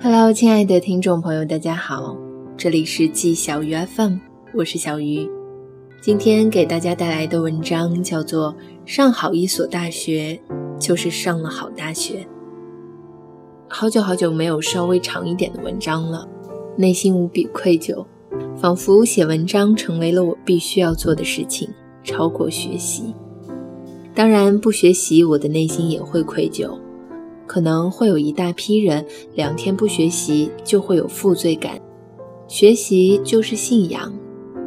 Hello，亲爱的听众朋友，大家好，这里是季小鱼 FM，我是小鱼。今天给大家带来的文章叫做《上好一所大学就是上了好大学》。好久好久没有稍微长一点的文章了，内心无比愧疚，仿佛写文章成为了我必须要做的事情，超过学习。当然，不学习，我的内心也会愧疚。可能会有一大批人两天不学习就会有负罪感。学习就是信仰，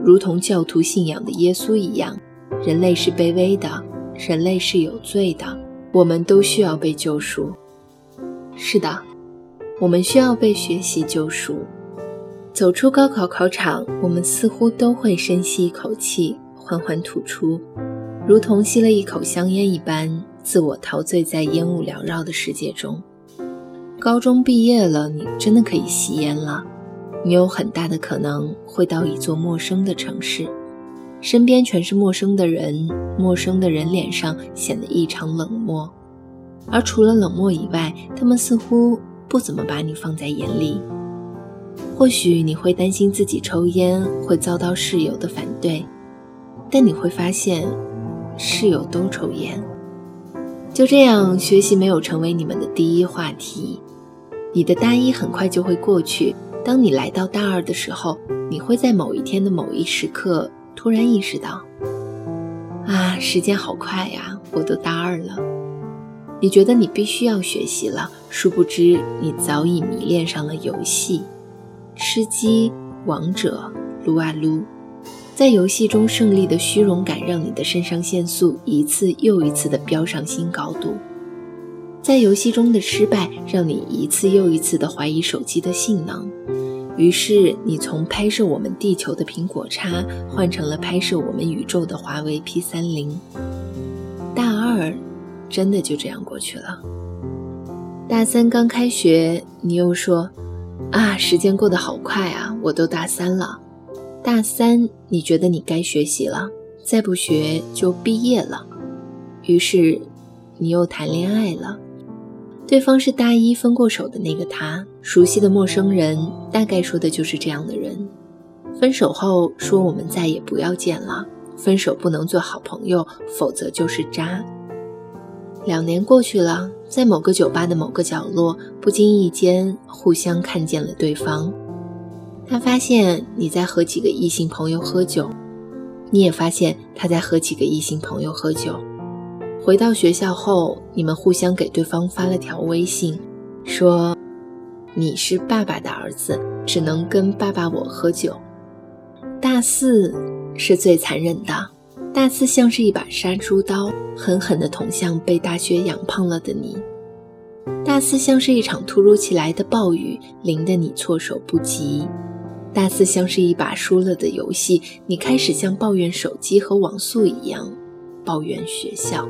如同教徒信仰的耶稣一样。人类是卑微的，人类是有罪的，我们都需要被救赎。是的，我们需要被学习救赎。走出高考考场，我们似乎都会深吸一口气，缓缓吐出，如同吸了一口香烟一般。自我陶醉在烟雾缭绕的世界中。高中毕业了，你真的可以吸烟了。你有很大的可能会到一座陌生的城市，身边全是陌生的人，陌生的人脸上显得异常冷漠。而除了冷漠以外，他们似乎不怎么把你放在眼里。或许你会担心自己抽烟会遭到室友的反对，但你会发现，室友都抽烟。就这样，学习没有成为你们的第一话题。你的大一很快就会过去。当你来到大二的时候，你会在某一天的某一时刻突然意识到：啊，时间好快呀，我都大二了。你觉得你必须要学习了，殊不知你早已迷恋上了游戏，吃鸡、王者、撸啊撸。在游戏中胜利的虚荣感，让你的肾上腺素一次又一次地飙上新高度；在游戏中的失败，让你一次又一次地怀疑手机的性能。于是，你从拍摄我们地球的苹果叉，换成了拍摄我们宇宙的华为 P 三零。大二，真的就这样过去了。大三刚开学，你又说：“啊，时间过得好快啊，我都大三了。”大三，你觉得你该学习了，再不学就毕业了。于是，你又谈恋爱了。对方是大一分过手的那个他，熟悉的陌生人，大概说的就是这样的人。分手后说我们再也不要见了，分手不能做好朋友，否则就是渣。两年过去了，在某个酒吧的某个角落，不经意间互相看见了对方。他发现你在和几个异性朋友喝酒，你也发现他在和几个异性朋友喝酒。回到学校后，你们互相给对方发了条微信，说：“你是爸爸的儿子，只能跟爸爸我喝酒。”大四是最残忍的，大四像是一把杀猪刀，狠狠地捅向被大学养胖了的你。大四像是一场突如其来的暴雨，淋得你措手不及。大四像是一把输了的游戏，你开始像抱怨手机和网速一样抱怨学校，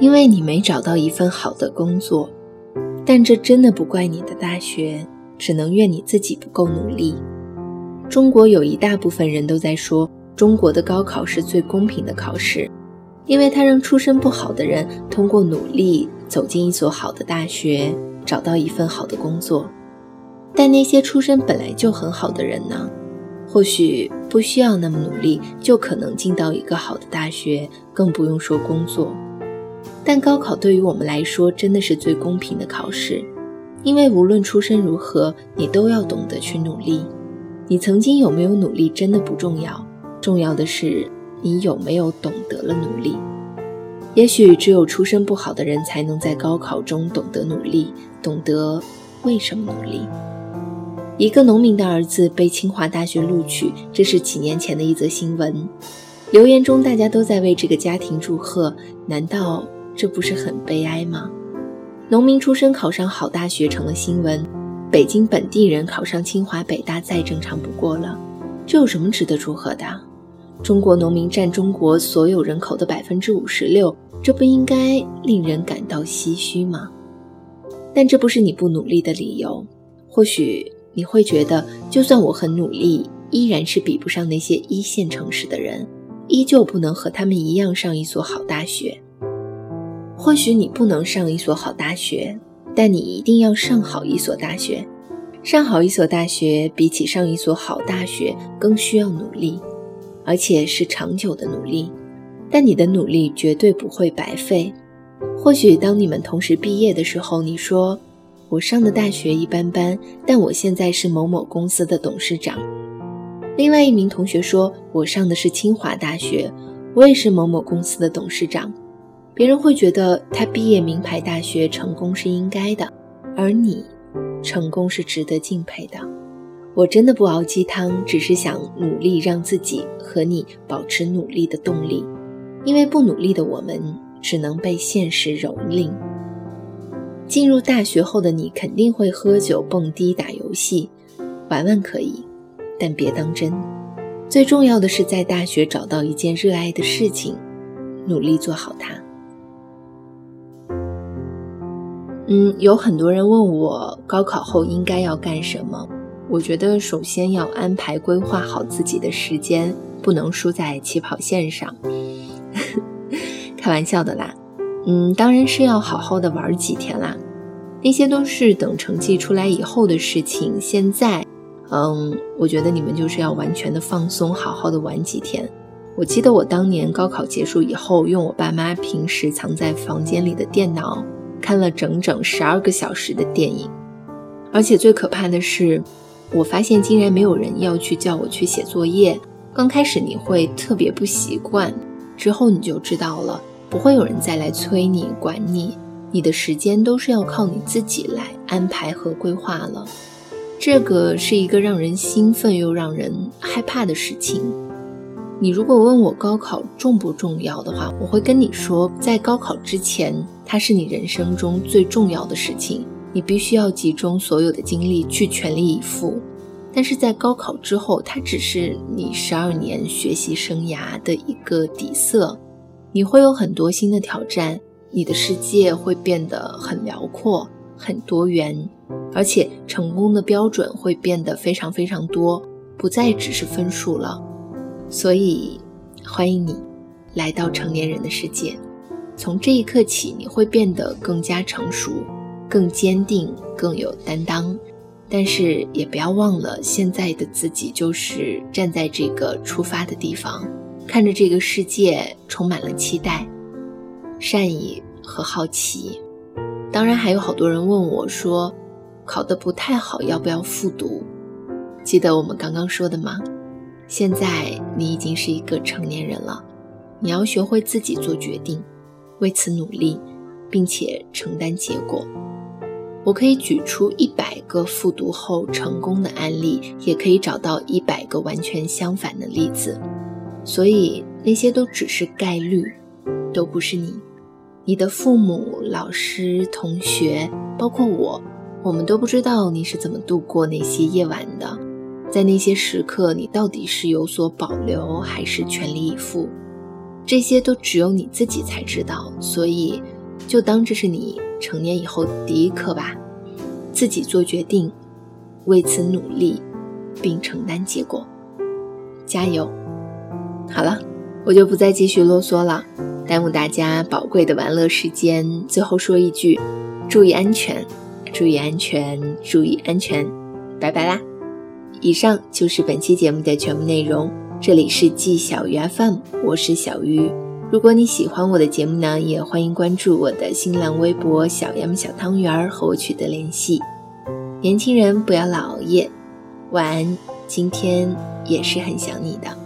因为你没找到一份好的工作。但这真的不怪你的大学，只能怨你自己不够努力。中国有一大部分人都在说，中国的高考是最公平的考试，因为它让出身不好的人通过努力走进一所好的大学，找到一份好的工作。但那些出身本来就很好的人呢，或许不需要那么努力，就可能进到一个好的大学，更不用说工作。但高考对于我们来说，真的是最公平的考试，因为无论出身如何，你都要懂得去努力。你曾经有没有努力真的不重要，重要的是你有没有懂得了努力。也许只有出身不好的人才能在高考中懂得努力，懂得为什么努力。一个农民的儿子被清华大学录取，这是几年前的一则新闻。留言中大家都在为这个家庭祝贺，难道这不是很悲哀吗？农民出身考上好大学成了新闻，北京本地人考上清华北大再正常不过了，这有什么值得祝贺的？中国农民占中国所有人口的百分之五十六，这不应该令人感到唏嘘吗？但这不是你不努力的理由，或许。你会觉得，就算我很努力，依然是比不上那些一线城市的人，依旧不能和他们一样上一所好大学。或许你不能上一所好大学，但你一定要上好一所大学。上好一所大学，比起上一所好大学更需要努力，而且是长久的努力。但你的努力绝对不会白费。或许当你们同时毕业的时候，你说我上的大学一般般，但我现在是某某公司的董事长。另外一名同学说，我上的是清华大学，我也是某某公司的董事长。别人会觉得他毕业名牌大学成功是应该的，而你。成功是值得敬佩的。我真的不熬鸡汤，只是想努力让自己和你保持努力的动力。因为不努力的我们，只能被现实蹂躏。进入大学后的你，肯定会喝酒、蹦迪、打游戏，玩玩可以，但别当真。最重要的是在大学找到一件热爱的事情，努力做好它。嗯，有很多人问我高考后应该要干什么。我觉得首先要安排规划好自己的时间，不能输在起跑线上。开玩笑的啦，嗯，当然是要好好的玩几天啦。那些都是等成绩出来以后的事情。现在，嗯，我觉得你们就是要完全的放松，好好的玩几天。我记得我当年高考结束以后，用我爸妈平时藏在房间里的电脑。看了整整十二个小时的电影，而且最可怕的是，我发现竟然没有人要去叫我去写作业。刚开始你会特别不习惯，之后你就知道了，不会有人再来催你、管你，你的时间都是要靠你自己来安排和规划了。这个是一个让人兴奋又让人害怕的事情。你如果问我高考重不重要的话，我会跟你说，在高考之前，它是你人生中最重要的事情，你必须要集中所有的精力去全力以赴。但是在高考之后，它只是你十二年学习生涯的一个底色，你会有很多新的挑战，你的世界会变得很辽阔、很多元，而且成功的标准会变得非常非常多，不再只是分数了。所以，欢迎你来到成年人的世界。从这一刻起，你会变得更加成熟、更坚定、更有担当。但是，也不要忘了，现在的自己就是站在这个出发的地方，看着这个世界，充满了期待、善意和好奇。当然，还有好多人问我说，考得不太好，要不要复读？记得我们刚刚说的吗？现在你已经是一个成年人了，你要学会自己做决定，为此努力，并且承担结果。我可以举出一百个复读后成功的案例，也可以找到一百个完全相反的例子。所以那些都只是概率，都不是你。你的父母、老师、同学，包括我，我们都不知道你是怎么度过那些夜晚的。在那些时刻，你到底是有所保留还是全力以赴？这些都只有你自己才知道。所以，就当这是你成年以后第一课吧，自己做决定，为此努力，并承担结果。加油！好了，我就不再继续啰嗦了，耽误大家宝贵的玩乐时间。最后说一句：注意安全，注意安全，注意安全！拜拜啦！以上就是本期节目的全部内容。这里是季小鱼 FM，我是小鱼。如果你喜欢我的节目呢，也欢迎关注我的新浪微博“小杨小汤圆儿”和我取得联系。年轻人不要老熬夜，晚安。今天也是很想你的。